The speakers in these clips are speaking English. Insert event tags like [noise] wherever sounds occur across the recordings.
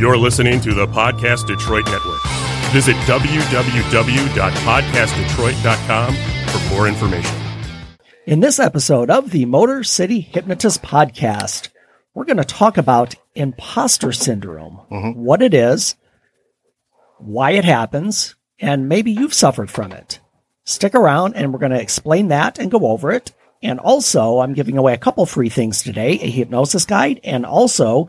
You're listening to the Podcast Detroit Network. Visit www.podcastdetroit.com for more information. In this episode of the Motor City Hypnotist Podcast, we're going to talk about imposter syndrome, mm-hmm. what it is, why it happens, and maybe you've suffered from it. Stick around and we're going to explain that and go over it. And also, I'm giving away a couple free things today a hypnosis guide and also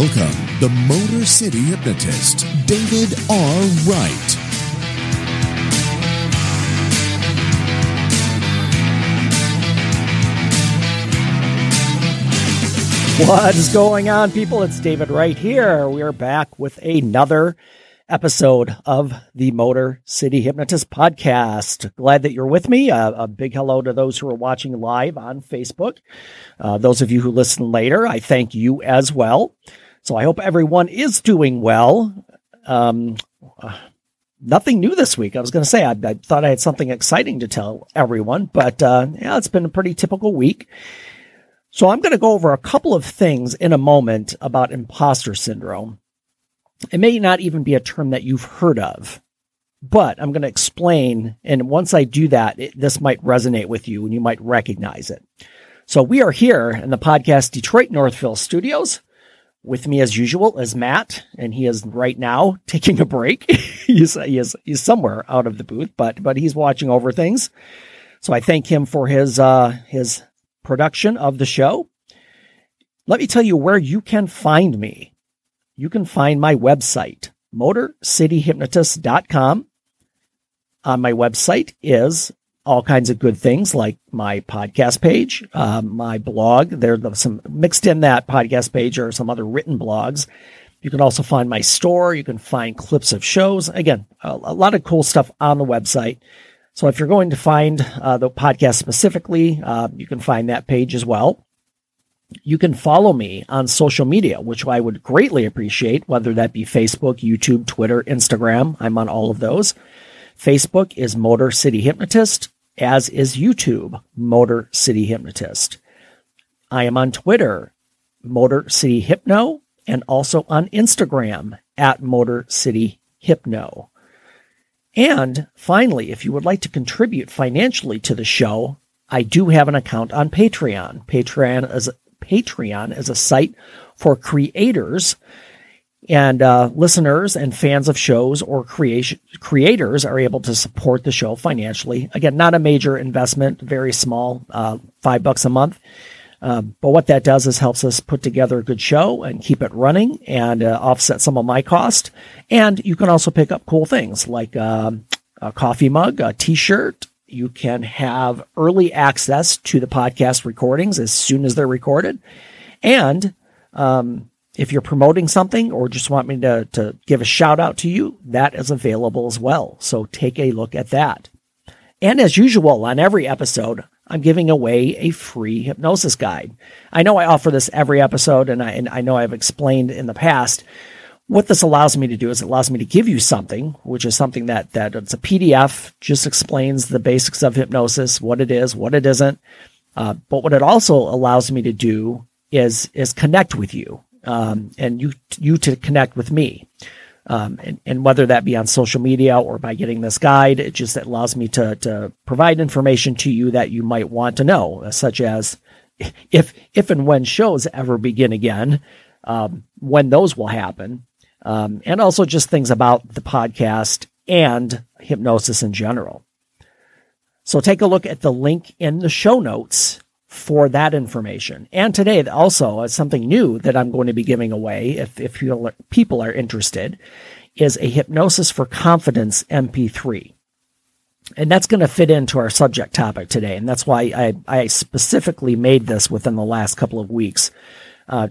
Welcome, the Motor City hypnotist, David R. Wright. What is going on, people? It's David Wright here. We are back with another episode of the Motor City Hypnotist podcast. Glad that you're with me. A big hello to those who are watching live on Facebook. Uh, those of you who listen later, I thank you as well. So I hope everyone is doing well. Um, uh, nothing new this week. I was going to say I, I, thought I had something exciting to tell everyone, but uh, yeah, it's been a pretty typical week. So I'm going to go over a couple of things in a moment about imposter syndrome. It may not even be a term that you've heard of, but I'm going to explain. And once I do that, it, this might resonate with you and you might recognize it. So we are here in the podcast Detroit Northville studios. With me as usual is Matt, and he is right now [laughs] taking a break. [laughs] he's, he is, he's somewhere out of the booth, but, but he's watching over things. So I thank him for his, uh, his production of the show. Let me tell you where you can find me. You can find my website, motorcityhypnotist.com. On my website is all kinds of good things like my podcast page, uh, my blog. There's some mixed in that podcast page or some other written blogs. You can also find my store. You can find clips of shows. Again, a, a lot of cool stuff on the website. So if you're going to find uh, the podcast specifically, uh, you can find that page as well. You can follow me on social media, which I would greatly appreciate, whether that be Facebook, YouTube, Twitter, Instagram. I'm on all of those. Facebook is Motor City Hypnotist, as is YouTube, Motor City Hypnotist. I am on Twitter, Motor City Hypno, and also on Instagram at Motor City Hypno. And finally, if you would like to contribute financially to the show, I do have an account on Patreon. Patreon is Patreon is a site for creators and uh, listeners and fans of shows or creation creators are able to support the show financially. Again, not a major investment, very small, uh, five bucks a month. Um, but what that does is helps us put together a good show and keep it running and uh, offset some of my cost. And you can also pick up cool things like um, a coffee mug, a t-shirt. You can have early access to the podcast recordings as soon as they're recorded. And um, if you're promoting something or just want me to, to give a shout out to you, that is available as well. So take a look at that. And as usual on every episode, I'm giving away a free hypnosis guide. I know I offer this every episode, and I, and I know I've explained in the past. What this allows me to do is it allows me to give you something, which is something that that it's a PDF, just explains the basics of hypnosis, what it is, what it isn't. Uh, but what it also allows me to do is is connect with you, um, and you you to connect with me. Um, and, and, whether that be on social media or by getting this guide, it just allows me to, to provide information to you that you might want to know, such as if, if and when shows ever begin again, um, when those will happen, um, and also just things about the podcast and hypnosis in general. So take a look at the link in the show notes for that information. And today also is something new that I'm going to be giving away if, if people are interested is a hypnosis for confidence MP3. and that's going to fit into our subject topic today. And that's why I, I specifically made this within the last couple of weeks. Uh,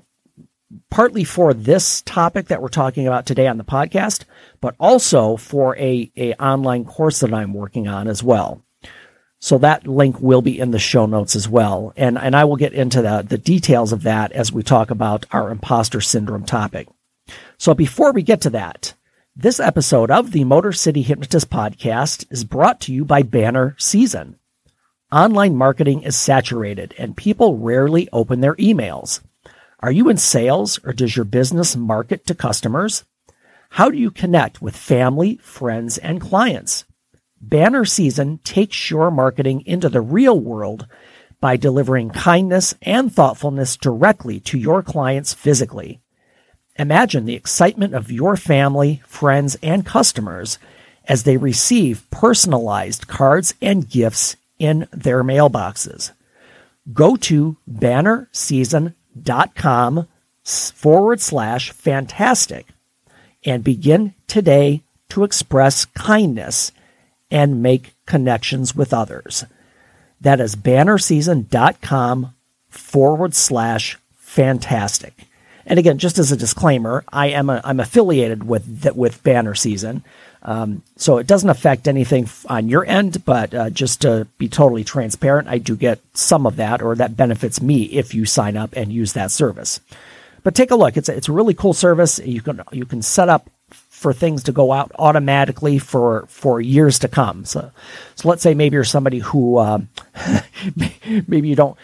partly for this topic that we're talking about today on the podcast, but also for a, a online course that I'm working on as well. So that link will be in the show notes as well. And, and I will get into the, the details of that as we talk about our imposter syndrome topic. So before we get to that, this episode of the Motor City Hypnotist podcast is brought to you by Banner Season. Online marketing is saturated and people rarely open their emails. Are you in sales or does your business market to customers? How do you connect with family, friends, and clients? Banner Season takes your marketing into the real world by delivering kindness and thoughtfulness directly to your clients physically. Imagine the excitement of your family, friends, and customers as they receive personalized cards and gifts in their mailboxes. Go to bannerseason.com forward slash fantastic and begin today to express kindness and make connections with others. That is bannerseason.com forward slash fantastic. And again, just as a disclaimer, I am a, I'm affiliated with with Banner Season, um, so it doesn't affect anything on your end. But uh, just to be totally transparent, I do get some of that, or that benefits me if you sign up and use that service. But take a look; it's a, it's a really cool service. You can you can set up for things to go out automatically for for years to come. So, so let's say maybe you're somebody who um, [laughs] maybe you don't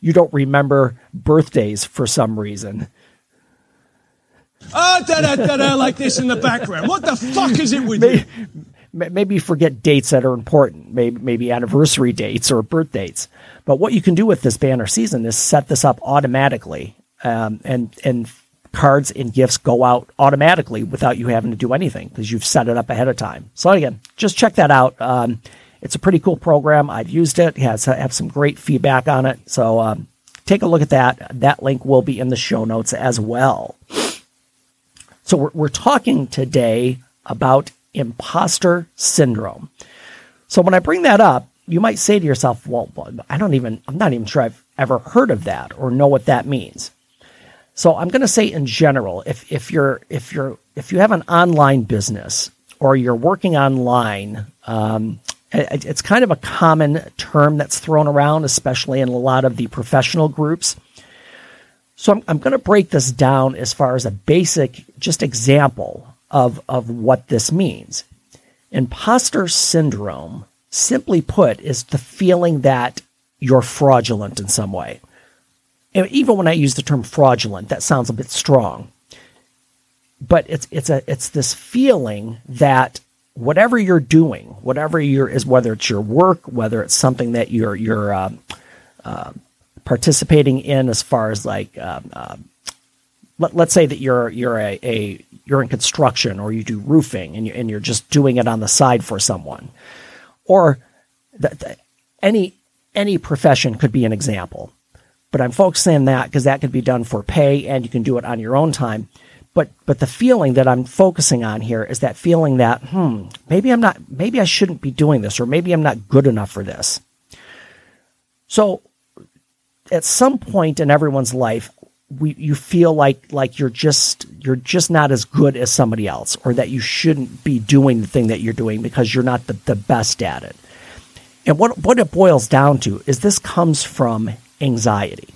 you don't remember birthdays for some reason. Ah, da da da da, like this in the background. What the fuck is it with maybe, you? Maybe you forget dates that are important, maybe, maybe anniversary dates or birth dates. But what you can do with this banner season is set this up automatically, um, and and cards and gifts go out automatically without you having to do anything because you've set it up ahead of time. So again, just check that out. Um, it's a pretty cool program. I've used it. it has have some great feedback on it. So um, take a look at that. That link will be in the show notes as well. So we're, we're talking today about imposter syndrome. So when I bring that up, you might say to yourself, well, I don't even, I'm not even sure I've ever heard of that or know what that means. So I'm going to say in general, if, if you're, if you're, if you have an online business or you're working online, um, it, it's kind of a common term that's thrown around, especially in a lot of the professional groups. So I'm, I'm going to break this down as far as a basic, just example of, of what this means. Imposter syndrome, simply put, is the feeling that you're fraudulent in some way. And even when I use the term fraudulent, that sounds a bit strong. But it's it's a it's this feeling that whatever you're doing, whatever you're is whether it's your work, whether it's something that you're you're uh, uh, participating in as far as like um, let, us say that you're you're a, a, you're in construction or you do roofing and you and you're just doing it on the side for someone or the, the, any any profession could be an example but I'm focusing on that because that could be done for pay and you can do it on your own time but but the feeling that I'm focusing on here is that feeling that hmm maybe I'm not maybe I shouldn't be doing this or maybe I'm not good enough for this so at some point in everyone's life, we you feel like like you're just you're just not as good as somebody else, or that you shouldn't be doing the thing that you're doing because you're not the, the best at it. And what what it boils down to is this comes from anxiety.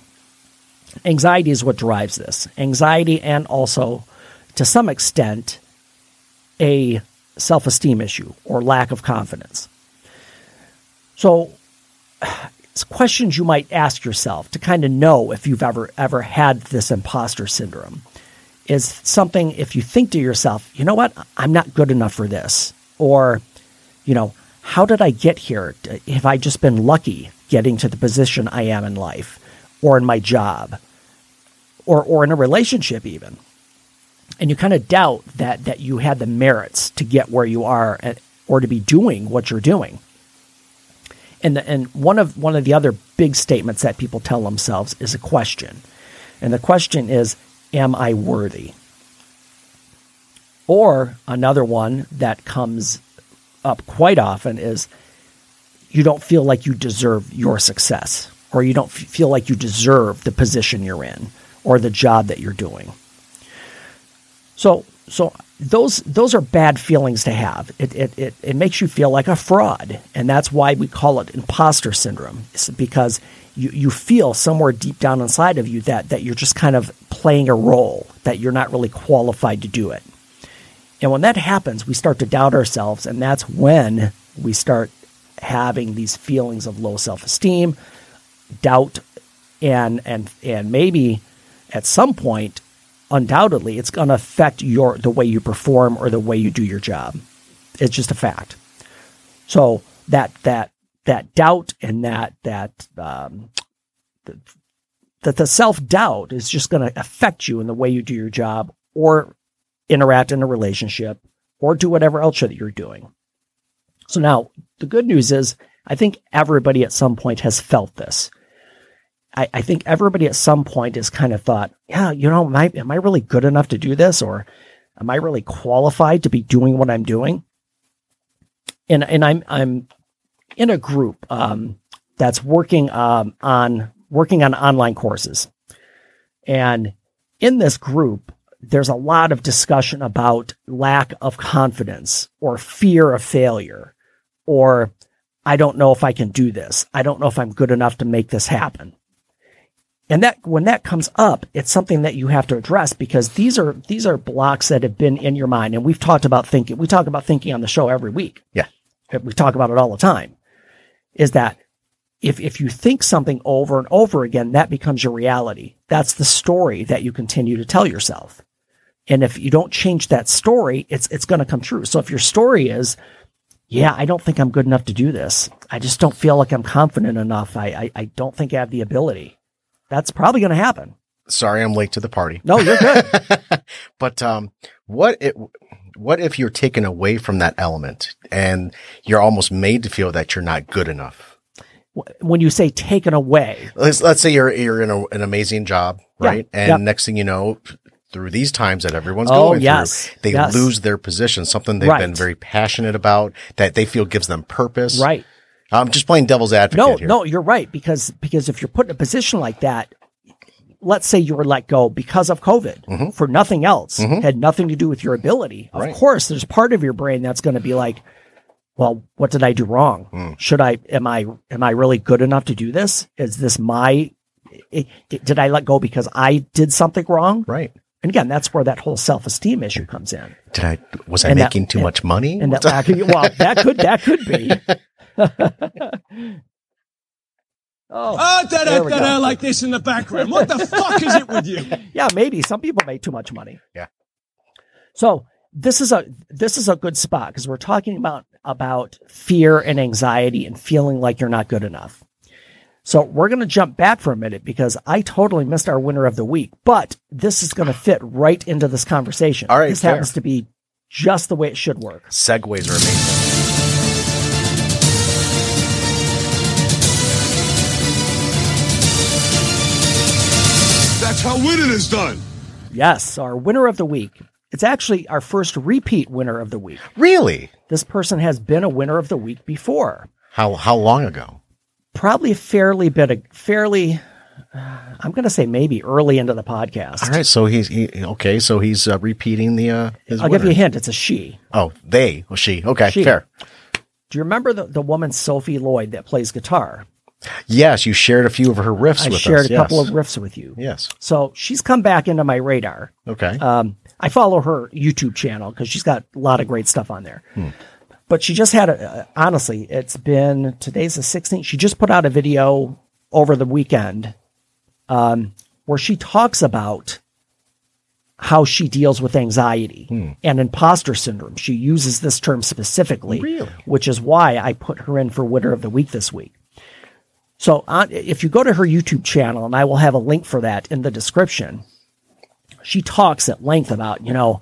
Anxiety is what drives this. Anxiety and also to some extent a self-esteem issue or lack of confidence. So questions you might ask yourself to kind of know if you've ever ever had this imposter syndrome is something if you think to yourself, you know what, I'm not good enough for this, or you know, how did I get here? Have I just been lucky getting to the position I am in life, or in my job, or or in a relationship even? And you kind of doubt that that you had the merits to get where you are, uh, or to be doing what you're doing. And the, and one of one of the other big statements that people tell themselves is a question. And the question is, am I worthy? Or another one that comes up quite often is, you don't feel like you deserve your success or you don't f- feel like you deserve the position you're in or the job that you're doing. So, so those those are bad feelings to have. It, it it it makes you feel like a fraud, and that's why we call it imposter syndrome. It's because you you feel somewhere deep down inside of you that that you're just kind of playing a role that you're not really qualified to do it. And when that happens, we start to doubt ourselves, and that's when we start having these feelings of low self-esteem, doubt, and and and maybe at some point undoubtedly it's going to affect your the way you perform or the way you do your job. It's just a fact. So that that that doubt and that that um, the, that the self doubt is just going to affect you in the way you do your job or interact in a relationship or do whatever else that you're doing. So now the good news is I think everybody at some point has felt this. I, I think everybody at some point has kind of thought, yeah, you know, am I, am I really good enough to do this? Or am I really qualified to be doing what I'm doing? And, and I'm, I'm in a group, um, that's working, um, on working on online courses. And in this group, there's a lot of discussion about lack of confidence or fear of failure or I don't know if I can do this. I don't know if I'm good enough to make this happen. And that when that comes up, it's something that you have to address because these are these are blocks that have been in your mind. And we've talked about thinking. We talk about thinking on the show every week. Yeah. We talk about it all the time. Is that if if you think something over and over again, that becomes your reality. That's the story that you continue to tell yourself. And if you don't change that story, it's it's going to come true. So if your story is, yeah, I don't think I'm good enough to do this. I just don't feel like I'm confident enough. I I, I don't think I have the ability that's probably going to happen. Sorry, I'm late to the party. No, you're good. [laughs] but um, what it, what if you're taken away from that element and you're almost made to feel that you're not good enough? When you say taken away, let's let's say you're you're in a, an amazing job, right? Yeah, and next thing you know, through these times that everyone's oh, going yes, through, they yes. lose their position, something they've right. been very passionate about that they feel gives them purpose. Right. I'm just playing devil's advocate. No, here. no, you're right because because if you're put in a position like that, let's say you were let go because of COVID mm-hmm. for nothing else, mm-hmm. had nothing to do with your ability. Of right. course, there's part of your brain that's going to be like, well, what did I do wrong? Mm. Should I, am I, am I really good enough to do this? Is this my, it, did I let go because I did something wrong? Right. And again, that's where that whole self esteem issue comes in. Did I, was I and making that, too and, much money? And that, well, that could, that could be. [laughs] Oh, oh da, da, da, da, like this in the background. What the fuck is it with you? [laughs] Yeah, maybe some people make too much money. Yeah. So this is a this is a good spot because we're talking about about fear and anxiety and feeling like you're not good enough. So we're going to jump back for a minute because I totally missed our winner of the week, but this is going to fit right into this conversation. All right, this fair. happens to be just the way it should work. Segues are amazing. That's how winning is done. Yes, our winner of the week. It's actually our first repeat winner of the week. Really? This person has been a winner of the week before. How how long ago? Probably a fairly bit of fairly I'm going to say maybe early into the podcast. All right, so he's he, okay. So he's uh, repeating the. Uh, his I'll winner. give you a hint. It's a she. Oh, they. Well, she. Okay, she. fair. Do you remember the the woman Sophie Lloyd that plays guitar? Yes, you shared a few of her riffs I with shared us. a yes. couple of riffs with you. Yes. So she's come back into my radar. Okay. Um, I follow her YouTube channel because she's got a lot of great stuff on there. Hmm. But she just had a, uh, honestly, it's been, today's the 16th. She just put out a video over the weekend um, where she talks about how she deals with anxiety hmm. and imposter syndrome. She uses this term specifically, really? which is why I put her in for winner of the week this week. So on, if you go to her YouTube channel, and I will have a link for that in the description, she talks at length about, you know,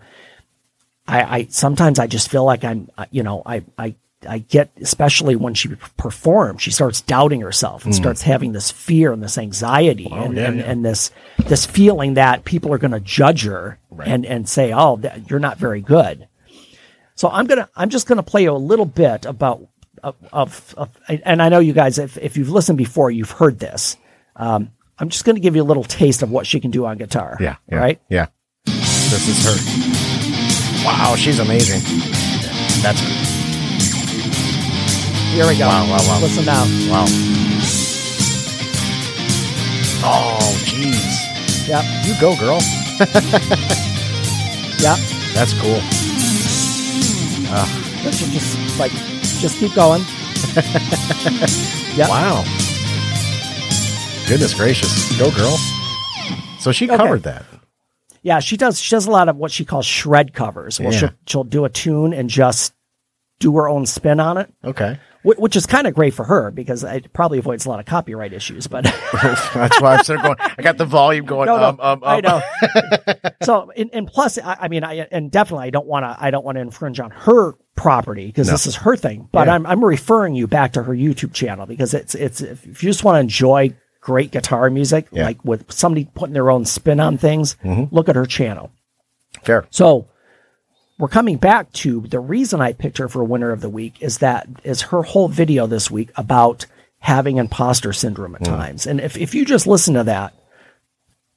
I, I sometimes I just feel like I'm, you know, I, I, I get, especially when she performs, she starts doubting herself and mm. starts having this fear and this anxiety oh, and, yeah, and, yeah. and, this, this feeling that people are going to judge her right. and, and say, oh, that, you're not very good. So I'm going to, I'm just going to play you a little bit about of, of, of and I know you guys, if, if you've listened before, you've heard this. Um, I'm just going to give you a little taste of what she can do on guitar. Yeah. yeah Right? Yeah. This is her. Wow, she's amazing. That's Here we go. Wow, wow, wow. Listen now. wow. Oh, jeez. Yep. You go, girl. [laughs] Yep. That's cool. Let's just like, just keep going. [laughs] Yep. Wow. Goodness gracious. Go, girl. So she Okay. covered that. Yeah, she does. She does a lot of what she calls shred covers. Where Yeah. she'll, she'll do a tune and just do her own spin on it, Okay. which is kind of great for her because it probably avoids a lot of copyright issues. But [laughs] That's why I'm sort of going. I got the volume going. no, no, um, um, I um. know. [laughs] so, and, and plus, I, I mean, I and definitely, I don't want to. I don't want to infringe on her property because this is her thing. But Yeah. I'm I'm referring you back to her YouTube channel because it's it's if you just want to enjoy great guitar music, Yeah. like with somebody putting their own spin on things, Mm-hmm. look at her channel. Fair. So we're coming back to the reason I picked her for winner of the week is that is her whole video this week about having imposter syndrome at times. And if, if you just listen to that,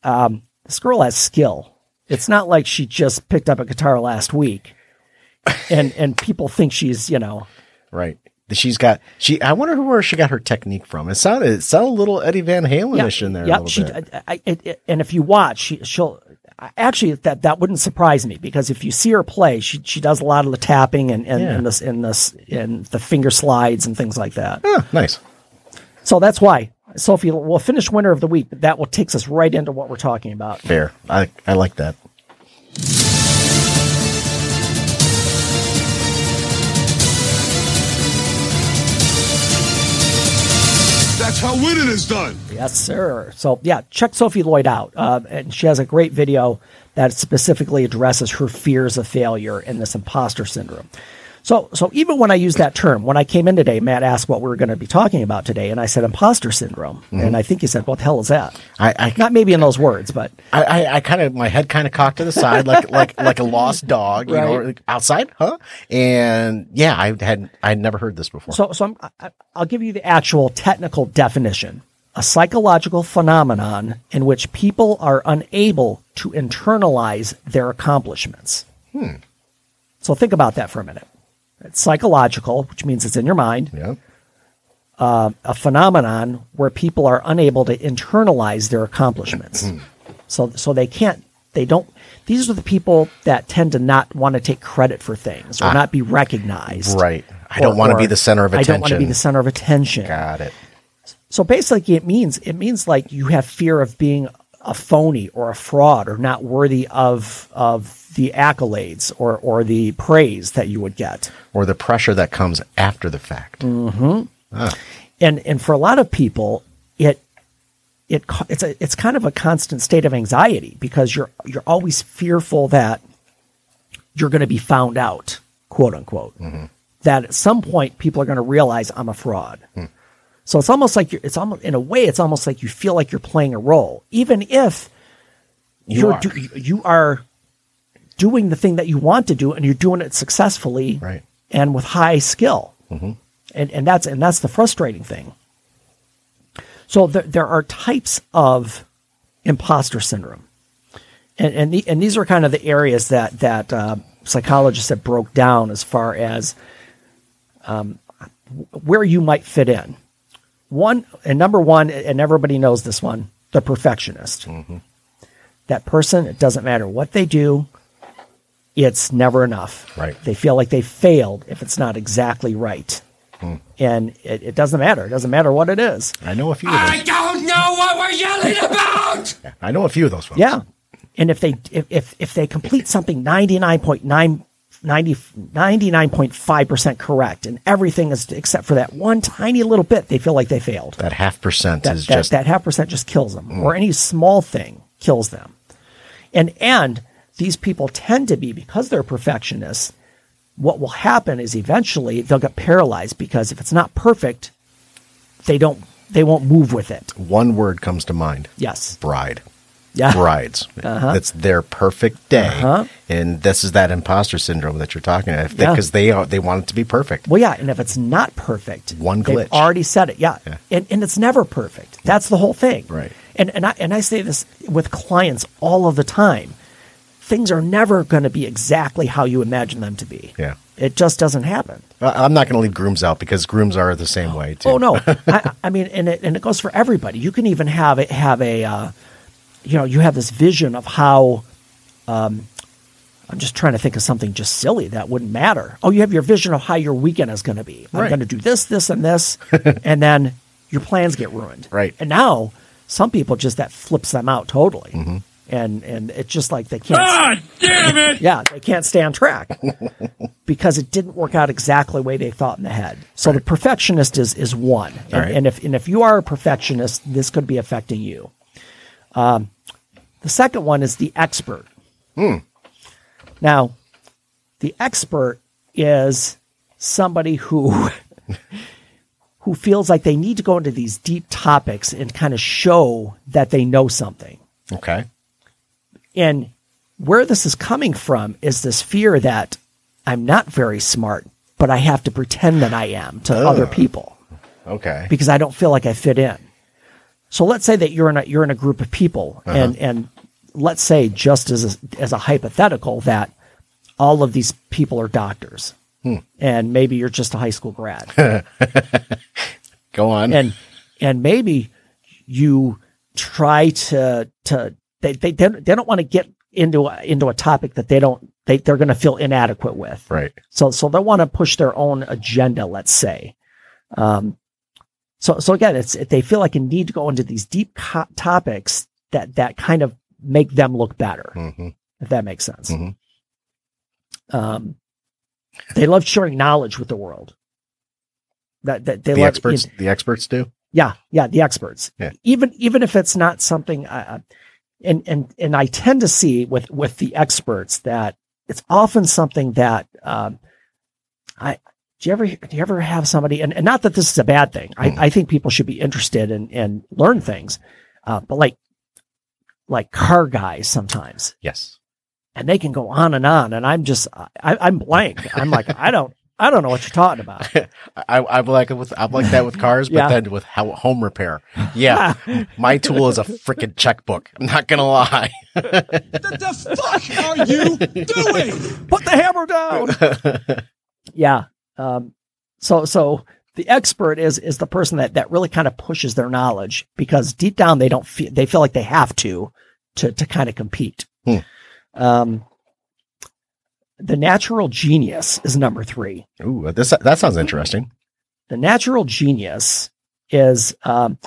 um, this girl has skill. It's not like she just picked up a guitar last week and, and people think she's, you know, Right. She's got she. I wonder where she got her technique from. It sounded it sounded a little Eddie Van Halen-ish in there. a Yeah, little she. bit. I, I, and if you watch, she, she'll actually that that wouldn't surprise me because if you see her play, she she does a lot of the tapping and and, Yeah. and this and this and the finger slides and things like that. Ah, nice. So that's why Sophie will finish winner of the week. But that will takes us right into what we're talking about. Fair. I I like that. That's how winning is done. Yes, sir. So yeah, check Sophie Lloyd out, uh, and she has a great video that specifically addresses her fears of failure and this imposter syndrome. So, so even when I use that term, when I came in today, Matt asked what we were going to be talking about today, and I said imposter syndrome, and I think he said, "What the hell is that?" I I Not maybe in those words, but I, I, I kind of my head kind of cocked to the side like [laughs] like like a lost dog, you know, Right. like, outside, huh? And yeah, I had I had never heard this before. So, so I'm, I, I'll give you the actual technical definition: a psychological phenomenon in which people are unable to internalize their accomplishments. Hmm. So think about that for a minute. It's psychological, which means it's in your mind. yeah, uh, A phenomenon where people are unable to internalize their accomplishments. Hmm. so, so they can't. They don't. These are the people that tend to not want to take credit for things or ah. not be recognized. right. I don't want to be the center of attention. I don't want to be the center of attention. Got it. So basically, it means it means like you have fear of being a phony or a fraud or not worthy of of the accolades or or the praise that you would get. Or the pressure that comes after the fact. Mm. And and for a lot of people, it it it's a it's kind of a constant state of anxiety because you're you're always fearful that you're going to be found out, quote unquote. Mm-hmm. That at some point people are going to realize I'm a fraud. Hmm. So it's almost like you're, it's almost in a way it's almost like you feel like you're playing a role, even if You you're are. do, you are doing the thing that you want to do and you're doing it successfully Right. and with high skill. And and that's and that's the frustrating thing. So there, there are types of imposter syndrome. And and, the, and these are kind of the areas that that uh, psychologists have broke down as far as um, where you might fit in. One and number one, and everybody knows this one, the perfectionist. Mm-hmm. That person, it doesn't matter what they do, it's never enough. Right. They feel like they failed if it's not exactly right. Mm. And it, it doesn't matter. It doesn't matter what it is. I know a few of those. I don't know what we're yelling about! [laughs] I know a few of those folks. Yeah. And if they if if, if they complete something 99.9 90, 99.5% correct and everything is except for that one tiny little bit, they feel like they failed. That half percent that, is that, just that half percent just kills them mm. or any small thing kills them and and these people tend to be because they're perfectionists what will happen is eventually they'll get paralyzed because if it's not perfect they don't they won't move with it one word comes to mind. yes Bride. Yeah. brides. Uh-huh. It's their perfect day, Uh-huh. and this is that imposter syndrome that you're talking about Yeah. because they are they want it to be perfect. Well, yeah, and if it's not perfect, One glitch. already said it. Yeah, Yeah. And, and it's never perfect. That's the whole thing. Right. And and I and I say this with clients all of the time. Things are never going to be exactly how you imagine them to be. Yeah. It just doesn't happen. I'm not going to leave grooms out because grooms are the same way too. Oh no, [laughs] I, I mean, and it and it goes for everybody. You can even have it have a, uh, you know, you have this vision of how. Um, I'm just trying to think of something just silly that wouldn't matter. Oh, you have your vision of how your weekend is going to be. I'm going to do this, this, and this, [laughs] and then your plans get ruined. Right. And now some people just that flips them out totally, Mm-hmm. and and it's just like they can't. God damn it! Yeah, they can't stay on track [laughs] because it didn't work out exactly the way they thought in the head. So the perfectionist is is one, and, right. and if and if you are a perfectionist, this could be affecting you. Um, the second one is the expert. Hmm. Now, the expert is somebody who [laughs] who feels like they need to go into these deep topics and kind of show that they know something. Okay. And where this is coming from is this fear that I'm not very smart, but I have to pretend that I am to other oh. people Okay. because I don't feel like I fit in. So let's say that you're in a you're in a group of people, uh-huh. and and let's say just as a, as a hypothetical that all of these people are doctors, and maybe you're just a high school grad, [laughs] Go on. and and maybe you try to to they they they don't, they don't want to get into a, into a topic that they don't they they're going to feel inadequate with. right. So so they want to push their own agenda, let's say. Um, so so again, it's they feel like a need to go into these deep co- topics that that kind of make them look better, hmm if that makes sense. Mhm. Um, they love sharing knowledge with the world. That that they The love experts. the experts do. yeah, yeah, the experts. Yeah. Even even if it's not something, uh, and and and I tend to see with with the experts that it's often something that um, I do you ever do you ever have somebody and, and not that this is a bad thing. I, I think people should be interested and and learn things, uh, but like like car guys sometimes, Yes. and they can go on and on, and I'm just I, I'm blank. I'm like I don't I don't know what you're talking about. [laughs] I, I'm like with I'm like that with cars, but Yeah. then with how, home repair. Yeah, [laughs] my tool is a freaking checkbook. I'm not gonna lie. [laughs] What the fuck are you doing? put the hammer down. yeah. Um, so, so the expert is, is the person that, that really kind of pushes their knowledge because deep down they don't feel, they feel like they have to, to, to kind of compete. Hmm. Um, the natural genius is number three. Ooh, this that sounds interesting. The natural genius is, um,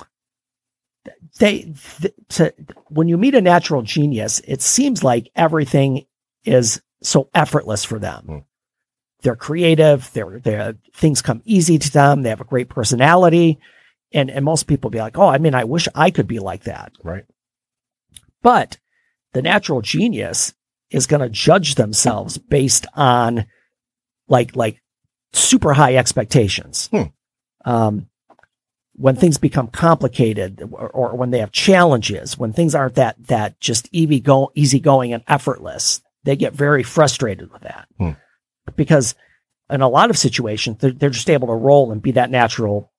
they, th- to, when you meet a natural genius, it seems like everything is so effortless for them. Hmm. They're creative. They're, they're, things come easy to them. They have a great personality. And, and most people be like, Oh, I mean, I wish I could be like that. Right. But the natural genius is going to judge themselves based on like, like super high expectations. Hmm. Um, when things become complicated or, or when they have challenges, when things aren't that, that just easy go, easygoing and effortless, they get very frustrated with that Hmm. Because in a lot of situations, they're, they're just able to roll and be that natural,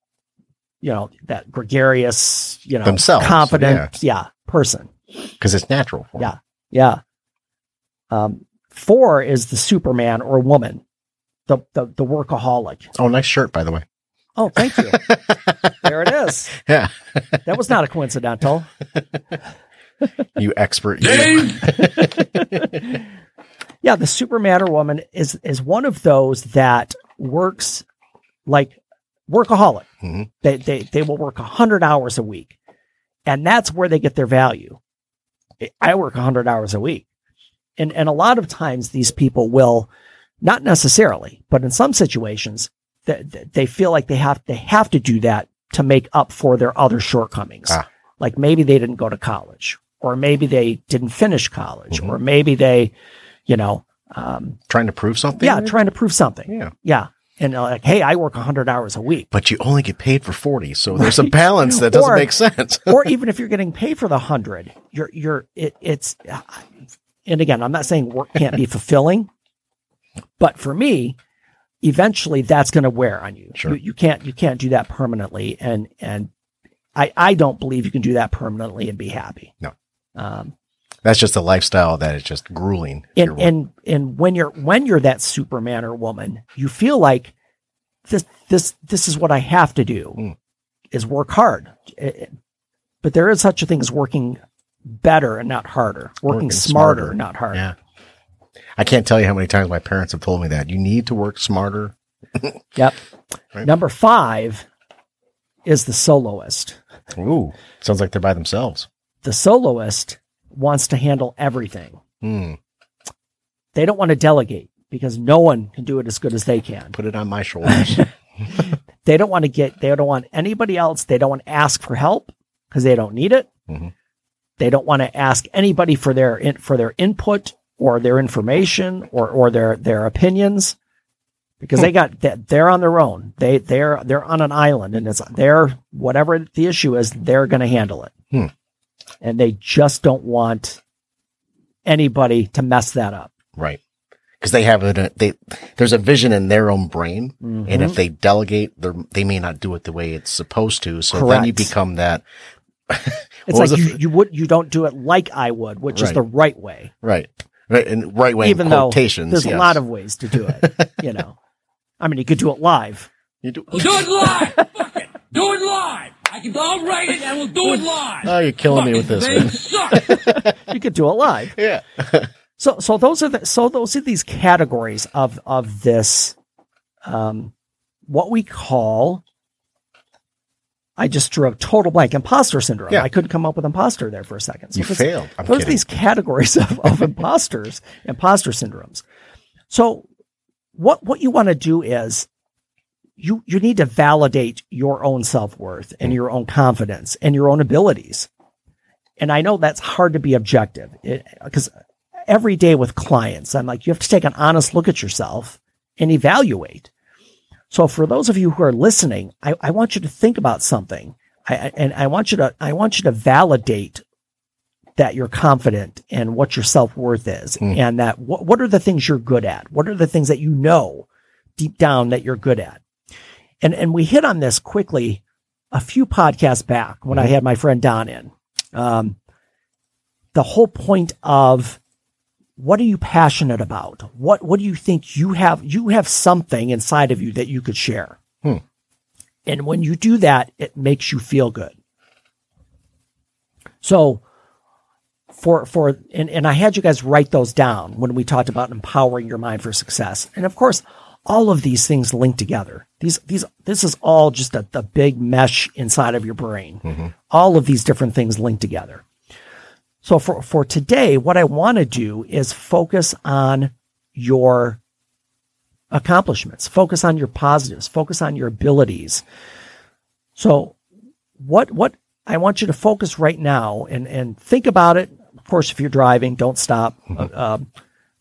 you know, that gregarious, you know, Themselves, confident, yeah, person. Because it's natural. For Yeah. Yeah. Um, four is the Superman or woman, the, the, the workaholic. Oh, nice shirt, by the way. Oh, thank you. [laughs] there it is. Yeah. That was not a coincidental. [laughs] You expert. You. [laughs] Yeah, the Superman or woman is is one of those that works like workaholic. Mhm. They they they will work hundred hours a week, and that's where they get their value. I work hundred hours a week, and and a lot of times these people will, not necessarily, but in some situations, they, they feel like they have they have to do that to make up for their other shortcomings. Ah. Like maybe they didn't go to college, or maybe they didn't finish college, Mhm. or maybe they, you know, um, Trying to prove something. yeah, trying to prove something. Yeah. Yeah. and uh, like, hey, I work 100 hours a week. But you only get paid for 40. So there's a balance that doesn't Or- make sense. [laughs] or even if you're getting paid for the 100, you're you're it, it's and again, I'm not saying work can't be [laughs] fulfilling, but for me, eventually that's going to wear on you. Sure. you. You can't you can't do that permanently and and I I don't believe you can do that permanently and be happy. No. Um, That's just a lifestyle that is just grueling. and and and when you're when you're that superman or woman you feel like this this this is what i have to do Mm. is work hard It- it- but there is such a thing as working better and not harder working, Working smarter, smarter. not harder Yeah. I can't tell you how many times my parents have told me that. You need to work smarter. [laughs] yep Right. number five is the soloist Ooh, sounds like they're by themselves. the soloist wants to handle everything Hmm. they don't want to delegate because no one can do it as good as they can Put it on my shoulders. [laughs] [laughs] They don't want to get, they don't want anybody else. They don't want to ask for help because they don't need it. Mhm. They don't want to ask anybody for their, in, for their input or their information or, or their, their opinions because they got, that they're on their own. They, they're, they're on an island and it's their, whatever the issue is, they're going to handle it. Hmm. And they just don't want anybody to mess that up. right. Because they have it, they, there's a vision in their own brain. And Mm-hmm. if they delegate, they're, they may not do it the way it's supposed to. So then you become that. [laughs] It's like the you, you would, you don't do it like I would, which is the right way. Right. Right. And right way even in though quotations. there's yes. a lot of ways to do it. you know, [laughs] I mean, you could do it live. You do, We'll do it live. Fuck [laughs] it. Do it live. I can. I'll write it and we'll do it live. oh, you're killing me with this They one. suck. You could do it live. Yeah. So, so those are the, so those are these categories of, of this, um, what we call, I just drew a total blank, imposter syndrome. Yeah. I couldn't come up with imposter there for a second. So You failed. I'm those are these categories of, of [laughs] imposters, imposter syndromes. So what, what you want to do is you, you need to validate your own self-worth and mm. your own confidence and your own abilities. And I know that's hard to be objective because every day with clients, I'm like, you have to take an honest look at yourself and evaluate. So for those of you who are listening, I, I want you to think about something. I, and I want you to, I want you to validate that you're confident and what your self worth is mm. and that what, what are the things you're good at? What are the things that you know deep down that you're good at? And, and we hit on this quickly a few podcasts back when I had my friend Don in. Um, the whole point of what are you passionate about? What what do you think you have you have something inside of you that you could share? Hmm. And when you do that, it makes you feel good. So for for and, and I had you guys write those down when we talked about empowering your mind for success. And of course, all of these things link together. These these this is all just a, the big mesh inside of your brain. All of these different things link together. So for, for today, what I want to do is focus on your accomplishments, focus on your positives, focus on your abilities. So what, what I want you to focus right now and, and think about it. Of course, if you're driving, don't stop. Uh, um,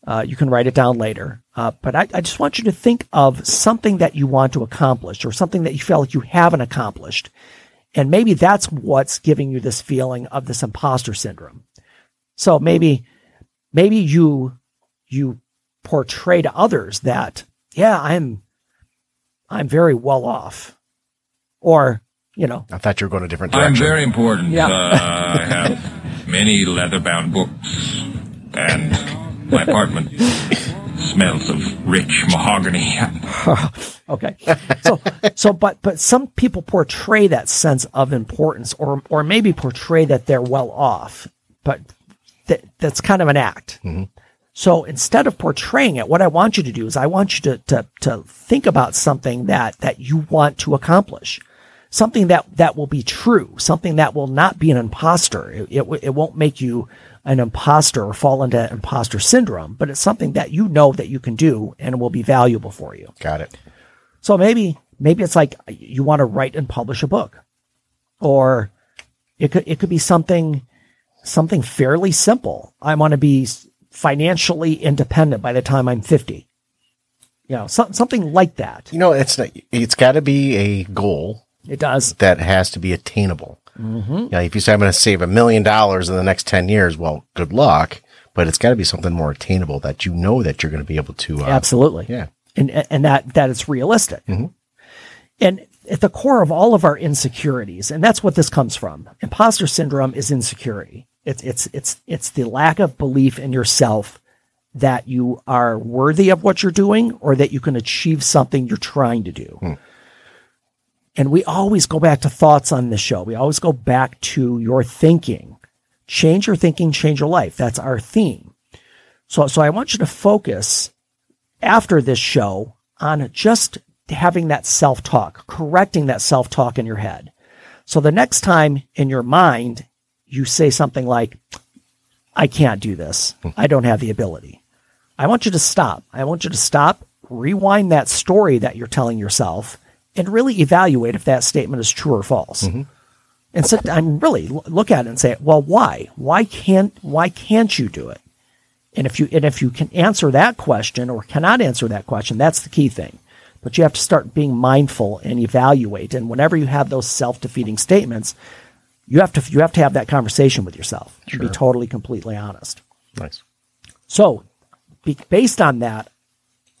uh, you can write it down later. Uh, but I, I just want you to think of something that you want to accomplish or something that you feel like you haven't accomplished. And maybe that's what's giving you this feeling of this imposter syndrome. So maybe, maybe you, you portray to others that, yeah, I'm, I'm very well off. Or, you know, I thought you were going a different direction. I'm very important. Yeah. Uh, I have many leather-bound books, and my apartment smells of rich mahogany. [laughs] Okay. So, so, but, but some people portray that sense of importance or, or maybe portray that they're well off, but that, that's kind of an act. Mm-hmm. So instead of portraying it, what I want you to do is I want you to, to, to think about something that, that you want to accomplish. Something that, that will be true, something that will not be an imposter. It, it, it won't make you an imposter or fall into imposter syndrome, but it's something that you know that you can do and will be valuable for you. Got it. So maybe maybe it's like you want to write and publish a book, or it could it could be something something fairly simple. I want to be financially independent by the time I'm 50. You know, some, something like that. You know, it's not, it's got to be a goal It does. that has to be attainable. Mm-hmm. Yeah, if you say I'm going to save a million dollars in the next 10 years, well, good luck, but it's got to be something more attainable that you know that you're going to be able to. Uh, Absolutely. Yeah. And, and that, that it's realistic. And at the core of all of our insecurities, and that's what this comes from. Imposter syndrome is insecurity. It's, it's, it's, it's the lack of belief in yourself that you are worthy of what you're doing or that you can achieve something you're trying to do. And we always go back to thoughts on this show. We always go back to your thinking. Change your thinking, change your life. That's our theme. So, so I want you to focus after this show on just having that self talk, correcting that self talk in your head. So the next time in your mind, you say something like, I can't do this. I don't have the ability. I want you to stop. I want you to stop, rewind that story that you're telling yourself, and really evaluate if that statement is true or false. Mm-hmm. And so I'm really look at it and say, well, why? Why can't why can't you do it? And if you and if you can answer that question or cannot answer that question, that's the key thing. But you have to start being mindful and evaluate. And whenever you have those self-defeating statements, you have to you have to have that conversation with yourself and be totally completely honest. Nice. So, be, based on that,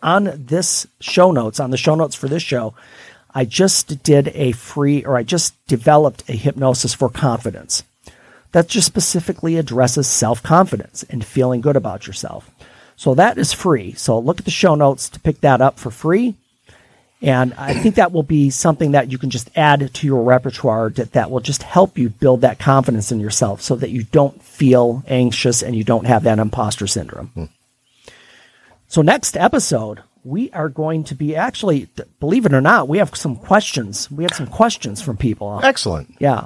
on this show notes, on the show notes for this show, I just did a free, or I just developed a hypnosis for confidence that just specifically addresses self confidence and feeling good about yourself. So that is free. So look at the show notes to pick that up for free. And I think that will be something that you can just add to your repertoire that, that will just help you build that confidence in yourself so that you don't feel anxious and you don't have that imposter syndrome. Hmm. So next episode, we are going to be actually, believe it or not, we have some questions. We have some questions from people. Excellent. Yeah.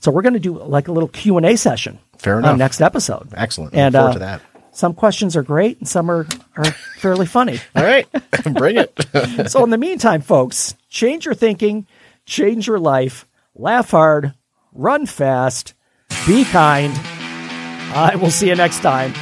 So we're going to do like a little Q and A session. Fair enough. next episode. Excellent. Look And forward uh, to that. some questions are great and some are, are fairly funny. [laughs] All right. [laughs] Bring it. [laughs] so in the meantime, folks, change your thinking, change your life, laugh hard, run fast, be kind. I will see you next time.